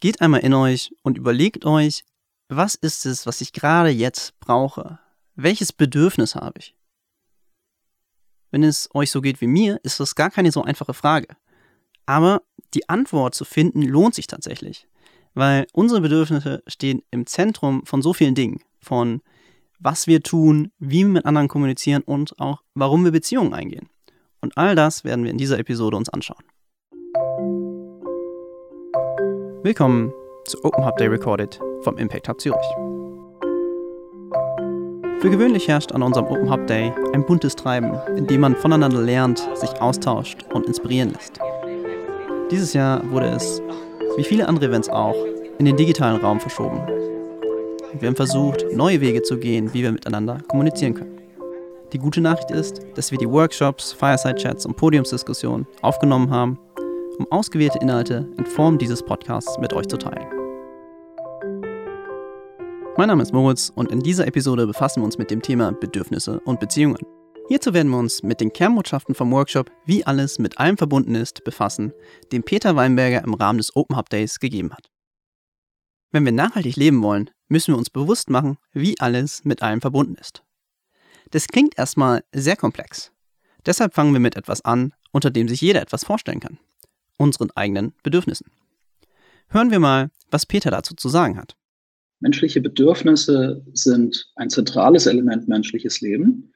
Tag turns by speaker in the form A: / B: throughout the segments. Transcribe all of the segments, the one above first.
A: Geht einmal in euch und überlegt euch, was ist es, was ich gerade jetzt brauche? Welches Bedürfnis habe ich? Wenn es euch so geht wie mir, ist das gar keine so einfache Frage. Aber die Antwort zu finden lohnt sich tatsächlich, weil unsere Bedürfnisse stehen im Zentrum von so vielen Dingen, von was wir tun, wie wir mit anderen kommunizieren und auch warum wir Beziehungen eingehen. Und all das werden wir in dieser Episode uns anschauen. Willkommen zu Open Hub Day Recorded vom Impact Hub Zürich. Für gewöhnlich herrscht an unserem Open Hub Day ein buntes Treiben, in dem man voneinander lernt, sich austauscht und inspirieren lässt. Dieses Jahr wurde es, wie viele andere Events auch, in den digitalen Raum verschoben. Wir haben versucht, neue Wege zu gehen, wie wir miteinander kommunizieren können. Die gute Nachricht ist, dass wir die Workshops, Fireside-Chats und Podiumsdiskussionen aufgenommen haben um ausgewählte Inhalte in Form dieses Podcasts mit euch zu teilen. Mein Name ist Moritz und in dieser Episode befassen wir uns mit dem Thema Bedürfnisse und Beziehungen. Hierzu werden wir uns mit den Kernbotschaften vom Workshop Wie alles mit allem verbunden ist befassen, den Peter Weinberger im Rahmen des Open Hub Days gegeben hat. Wenn wir nachhaltig leben wollen, müssen wir uns bewusst machen, wie alles mit allem verbunden ist. Das klingt erstmal sehr komplex. Deshalb fangen wir mit etwas an, unter dem sich jeder etwas vorstellen kann unseren eigenen Bedürfnissen. Hören wir mal, was Peter dazu zu sagen hat.
B: Menschliche Bedürfnisse sind ein zentrales Element menschliches Leben.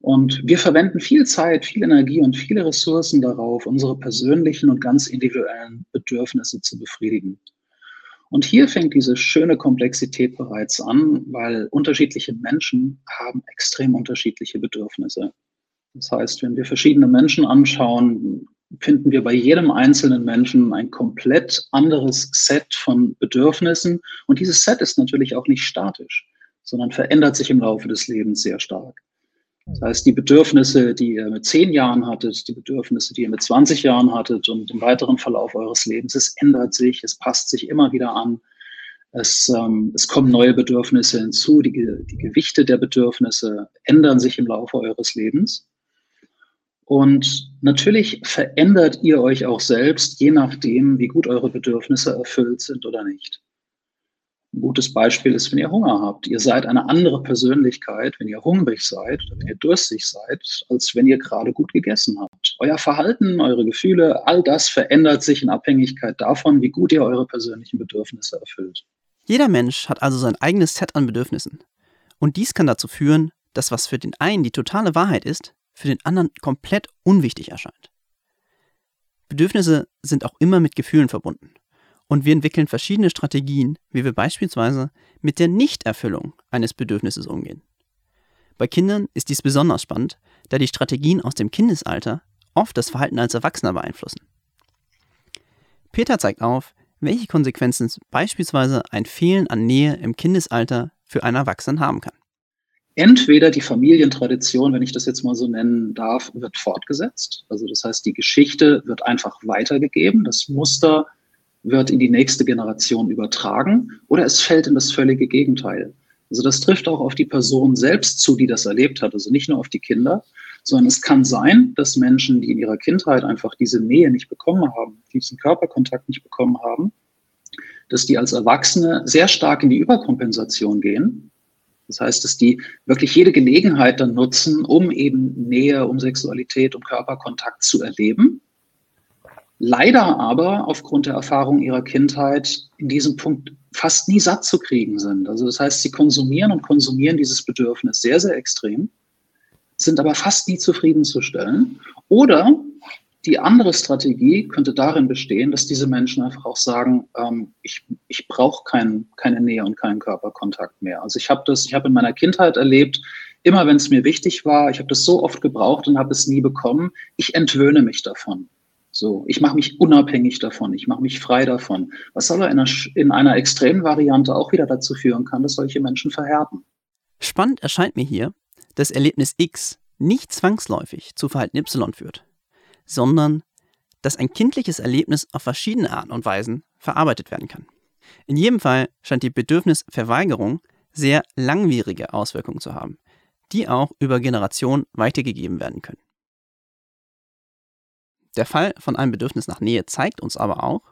B: Und wir verwenden viel Zeit, viel Energie und viele Ressourcen darauf, unsere persönlichen und ganz individuellen Bedürfnisse zu befriedigen. Und hier fängt diese schöne Komplexität bereits an, weil unterschiedliche Menschen haben extrem unterschiedliche Bedürfnisse. Das heißt, wenn wir verschiedene Menschen anschauen, finden wir bei jedem einzelnen Menschen ein komplett anderes Set von Bedürfnissen. Und dieses Set ist natürlich auch nicht statisch, sondern verändert sich im Laufe des Lebens sehr stark. Das heißt, die Bedürfnisse, die ihr mit zehn Jahren hattet, die Bedürfnisse, die ihr mit 20 Jahren hattet und im weiteren Verlauf eures Lebens, es ändert sich, es passt sich immer wieder an. Es, ähm, es kommen neue Bedürfnisse hinzu, die, die Gewichte der Bedürfnisse ändern sich im Laufe eures Lebens. Und natürlich verändert ihr euch auch selbst, je nachdem, wie gut eure Bedürfnisse erfüllt sind oder nicht. Ein gutes Beispiel ist, wenn ihr Hunger habt. Ihr seid eine andere Persönlichkeit, wenn ihr hungrig seid wenn ihr durstig seid, als wenn ihr gerade gut gegessen habt. Euer Verhalten, eure Gefühle, all das verändert sich in Abhängigkeit davon, wie gut ihr eure persönlichen Bedürfnisse erfüllt.
A: Jeder Mensch hat also sein eigenes Set an Bedürfnissen. Und dies kann dazu führen, dass was für den einen die totale Wahrheit ist, für den anderen komplett unwichtig erscheint. Bedürfnisse sind auch immer mit Gefühlen verbunden. Und wir entwickeln verschiedene Strategien, wie wir beispielsweise mit der Nichterfüllung eines Bedürfnisses umgehen. Bei Kindern ist dies besonders spannend, da die Strategien aus dem Kindesalter oft das Verhalten als Erwachsener beeinflussen. Peter zeigt auf, welche Konsequenzen beispielsweise ein Fehlen an Nähe im Kindesalter für einen Erwachsenen haben kann
B: entweder die Familientradition, wenn ich das jetzt mal so nennen darf, wird fortgesetzt. Also das heißt, die Geschichte wird einfach weitergegeben. Das Muster wird in die nächste Generation übertragen oder es fällt in das völlige Gegenteil. Also das trifft auch auf die Person selbst zu, die das erlebt hat. Also nicht nur auf die Kinder, sondern es kann sein, dass Menschen, die in ihrer Kindheit einfach diese Nähe nicht bekommen haben, diesen Körperkontakt nicht bekommen haben, dass die als Erwachsene sehr stark in die Überkompensation gehen das heißt, dass die wirklich jede Gelegenheit dann nutzen, um eben Nähe, um Sexualität, um Körperkontakt zu erleben. Leider aber aufgrund der Erfahrung ihrer Kindheit in diesem Punkt fast nie satt zu kriegen sind. Also das heißt, sie konsumieren und konsumieren dieses Bedürfnis sehr, sehr extrem, sind aber fast nie zufriedenzustellen. Oder die andere Strategie könnte darin bestehen, dass diese Menschen einfach auch sagen, ähm, ich, ich brauche kein, keine Nähe und keinen Körperkontakt mehr. Also ich habe das, ich habe in meiner Kindheit erlebt, immer wenn es mir wichtig war, ich habe das so oft gebraucht und habe es nie bekommen, ich entwöhne mich davon. So, ich mache mich unabhängig davon, ich mache mich frei davon. Was aber in einer, in einer extremen Variante auch wieder dazu führen kann, dass solche Menschen verhärten.
A: Spannend erscheint mir hier, dass Erlebnis X nicht zwangsläufig zu Verhalten Y führt sondern dass ein kindliches Erlebnis auf verschiedene Arten und Weisen verarbeitet werden kann. In jedem Fall scheint die Bedürfnisverweigerung sehr langwierige Auswirkungen zu haben, die auch über Generationen weitergegeben werden können. Der Fall von einem Bedürfnis nach Nähe zeigt uns aber auch,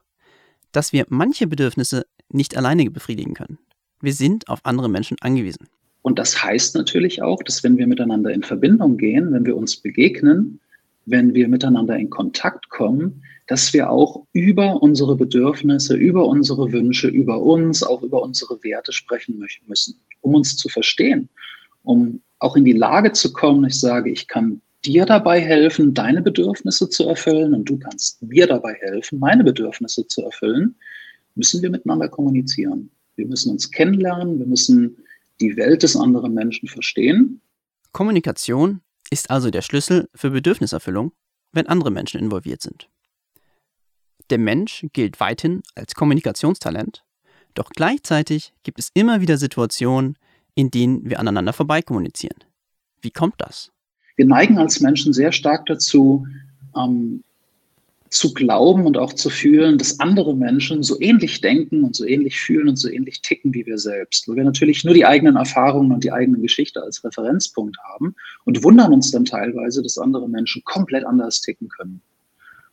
A: dass wir manche Bedürfnisse nicht alleine befriedigen können. Wir sind auf andere Menschen angewiesen.
B: Und das heißt natürlich auch, dass wenn wir miteinander in Verbindung gehen, wenn wir uns begegnen, wenn wir miteinander in Kontakt kommen, dass wir auch über unsere Bedürfnisse, über unsere Wünsche, über uns, auch über unsere Werte sprechen müssen, um uns zu verstehen, um auch in die Lage zu kommen, ich sage, ich kann dir dabei helfen, deine Bedürfnisse zu erfüllen und du kannst mir dabei helfen, meine Bedürfnisse zu erfüllen, müssen wir miteinander kommunizieren. Wir müssen uns kennenlernen, wir müssen die Welt des anderen Menschen verstehen.
A: Kommunikation ist also der Schlüssel für Bedürfniserfüllung, wenn andere Menschen involviert sind. Der Mensch gilt weithin als Kommunikationstalent, doch gleichzeitig gibt es immer wieder Situationen, in denen wir aneinander vorbeikommunizieren. Wie kommt das?
B: Wir neigen als Menschen sehr stark dazu, ähm, zu glauben und auch zu fühlen, dass andere Menschen so ähnlich denken und so ähnlich fühlen und so ähnlich ticken wie wir selbst. Weil wir natürlich nur die eigenen Erfahrungen und die eigene Geschichte als Referenzpunkt haben und wundern uns dann teilweise, dass andere Menschen komplett anders ticken können.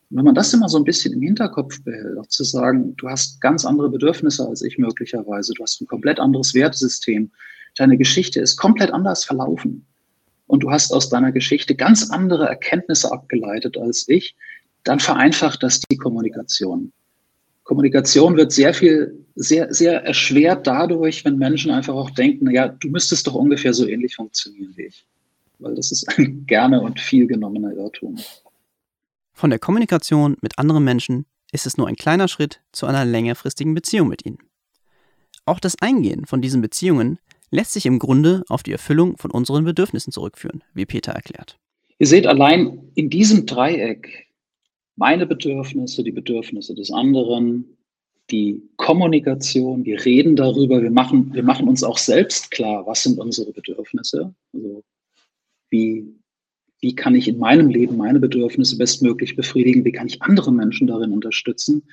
B: Und wenn man das immer so ein bisschen im Hinterkopf behält, auch zu sagen, du hast ganz andere Bedürfnisse als ich möglicherweise, du hast ein komplett anderes Wertesystem, deine Geschichte ist komplett anders verlaufen und du hast aus deiner Geschichte ganz andere Erkenntnisse abgeleitet als ich, dann vereinfacht das die Kommunikation. Kommunikation wird sehr viel, sehr, sehr erschwert dadurch, wenn Menschen einfach auch denken, naja, du müsstest doch ungefähr so ähnlich funktionieren wie ich. Weil das ist ein gerne und viel genommener Irrtum.
A: Von der Kommunikation mit anderen Menschen ist es nur ein kleiner Schritt zu einer längerfristigen Beziehung mit ihnen. Auch das Eingehen von diesen Beziehungen lässt sich im Grunde auf die Erfüllung von unseren Bedürfnissen zurückführen, wie Peter erklärt.
B: Ihr seht allein in diesem Dreieck meine Bedürfnisse, die Bedürfnisse des anderen, die Kommunikation, wir reden darüber, wir machen, wir machen uns auch selbst klar, was sind unsere Bedürfnisse, also wie, wie kann ich in meinem Leben meine Bedürfnisse bestmöglich befriedigen, wie kann ich andere Menschen darin unterstützen,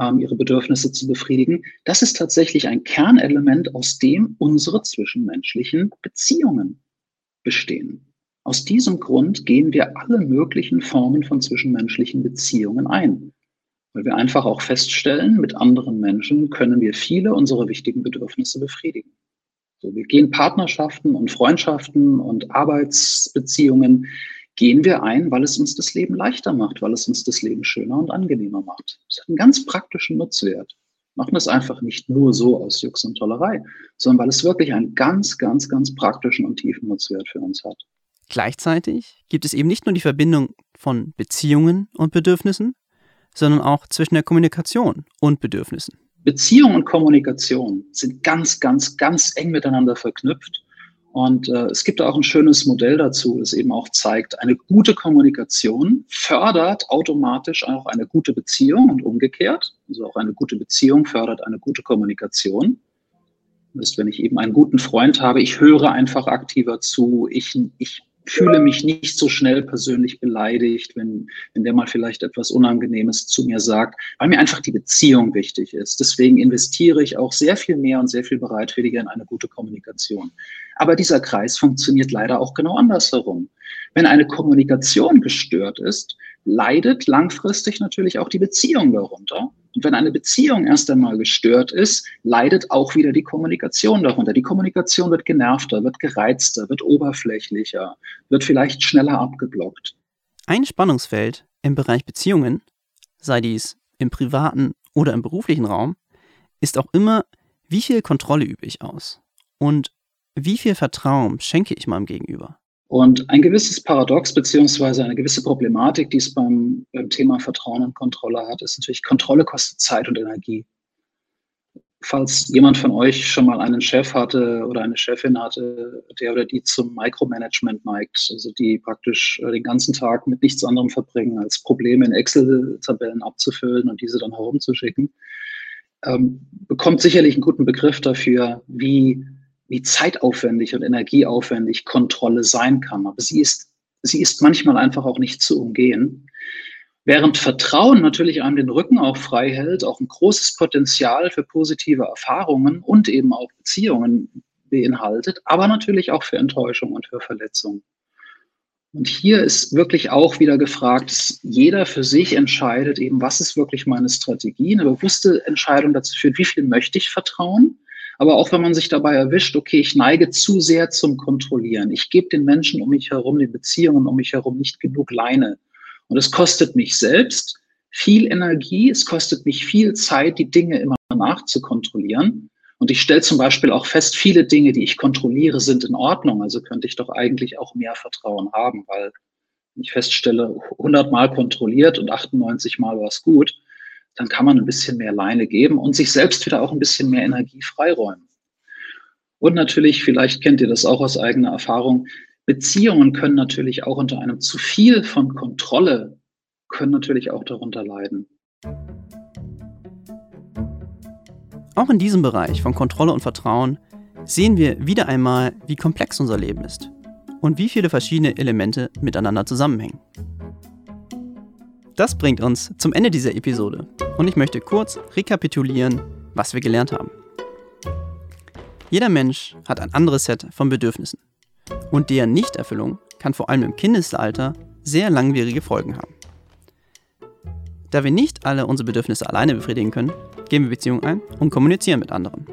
B: ähm, ihre Bedürfnisse zu befriedigen. Das ist tatsächlich ein Kernelement, aus dem unsere zwischenmenschlichen Beziehungen bestehen. Aus diesem Grund gehen wir alle möglichen Formen von zwischenmenschlichen Beziehungen ein. Weil wir einfach auch feststellen, mit anderen Menschen können wir viele unserer wichtigen Bedürfnisse befriedigen. So, wir gehen Partnerschaften und Freundschaften und Arbeitsbeziehungen gehen wir ein, weil es uns das Leben leichter macht, weil es uns das Leben schöner und angenehmer macht. Das hat einen ganz praktischen Nutzwert. Wir machen das einfach nicht nur so aus Jux und Tollerei, sondern weil es wirklich einen ganz, ganz, ganz praktischen und tiefen Nutzwert für uns hat.
A: Gleichzeitig gibt es eben nicht nur die Verbindung von Beziehungen und Bedürfnissen, sondern auch zwischen der Kommunikation und Bedürfnissen.
B: Beziehung und Kommunikation sind ganz, ganz, ganz eng miteinander verknüpft. Und äh, es gibt auch ein schönes Modell dazu, das eben auch zeigt, eine gute Kommunikation fördert automatisch auch eine gute Beziehung und umgekehrt. Also auch eine gute Beziehung fördert eine gute Kommunikation. Das ist, wenn ich eben einen guten Freund habe, ich höre einfach aktiver zu, ich, ich fühle mich nicht so schnell persönlich beleidigt, wenn, wenn der mal vielleicht etwas Unangenehmes zu mir sagt, weil mir einfach die Beziehung wichtig ist. Deswegen investiere ich auch sehr viel mehr und sehr viel bereitwilliger in eine gute Kommunikation. Aber dieser Kreis funktioniert leider auch genau andersherum. Wenn eine Kommunikation gestört ist, leidet langfristig natürlich auch die Beziehung darunter. Und wenn eine Beziehung erst einmal gestört ist, leidet auch wieder die Kommunikation darunter. Die Kommunikation wird genervter, wird gereizter, wird oberflächlicher, wird vielleicht schneller abgeblockt.
A: Ein Spannungsfeld im Bereich Beziehungen, sei dies im privaten oder im beruflichen Raum, ist auch immer, wie viel Kontrolle übe ich aus und wie viel Vertrauen schenke ich meinem Gegenüber.
B: Und ein gewisses Paradox beziehungsweise eine gewisse Problematik, die es beim, beim Thema Vertrauen und Kontrolle hat, ist natürlich, Kontrolle kostet Zeit und Energie. Falls jemand von euch schon mal einen Chef hatte oder eine Chefin hatte, der oder die zum Micromanagement neigt, also die praktisch äh, den ganzen Tag mit nichts anderem verbringen, als Probleme in Excel-Tabellen abzufüllen und diese dann herumzuschicken, ähm, bekommt sicherlich einen guten Begriff dafür, wie wie zeitaufwendig und energieaufwendig Kontrolle sein kann. Aber sie ist, sie ist manchmal einfach auch nicht zu umgehen. Während Vertrauen natürlich einem den Rücken auch frei hält, auch ein großes Potenzial für positive Erfahrungen und eben auch Beziehungen beinhaltet, aber natürlich auch für Enttäuschung und für Verletzung. Und hier ist wirklich auch wieder gefragt, dass jeder für sich entscheidet, eben, was ist wirklich meine Strategie, eine bewusste Entscheidung dazu führt, wie viel möchte ich vertrauen. Aber auch wenn man sich dabei erwischt, okay, ich neige zu sehr zum Kontrollieren. Ich gebe den Menschen um mich herum, den Beziehungen um mich herum nicht genug Leine. Und es kostet mich selbst viel Energie, es kostet mich viel Zeit, die Dinge immer nachzukontrollieren. Und ich stelle zum Beispiel auch fest, viele Dinge, die ich kontrolliere, sind in Ordnung. Also könnte ich doch eigentlich auch mehr Vertrauen haben, weil ich feststelle, 100 Mal kontrolliert und 98 Mal war es gut, dann kann man ein bisschen mehr Leine geben und sich selbst wieder auch ein bisschen mehr Energie freiräumen. Und natürlich, vielleicht kennt ihr das auch aus eigener Erfahrung, Beziehungen können natürlich auch unter einem zu viel von Kontrolle, können natürlich auch darunter leiden.
A: Auch in diesem Bereich von Kontrolle und Vertrauen sehen wir wieder einmal, wie komplex unser Leben ist und wie viele verschiedene Elemente miteinander zusammenhängen. Das bringt uns zum Ende dieser Episode und ich möchte kurz rekapitulieren, was wir gelernt haben. Jeder Mensch hat ein anderes Set von Bedürfnissen und deren Nichterfüllung kann vor allem im Kindesalter sehr langwierige Folgen haben. Da wir nicht alle unsere Bedürfnisse alleine befriedigen können, gehen wir Beziehungen ein und kommunizieren mit anderen.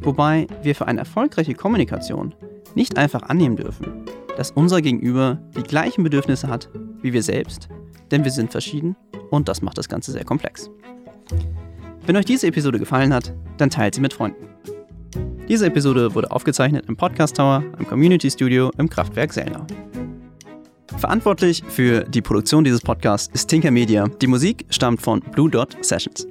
A: Wobei wir für eine erfolgreiche Kommunikation nicht einfach annehmen dürfen, dass unser Gegenüber die gleichen Bedürfnisse hat wie wir selbst, denn wir sind verschieden und das macht das Ganze sehr komplex. Wenn euch diese Episode gefallen hat, dann teilt sie mit Freunden. Diese Episode wurde aufgezeichnet im Podcast Tower, im Community Studio im Kraftwerk Selnau. Verantwortlich für die Produktion dieses Podcasts ist Tinker Media. Die Musik stammt von Blue Dot Sessions.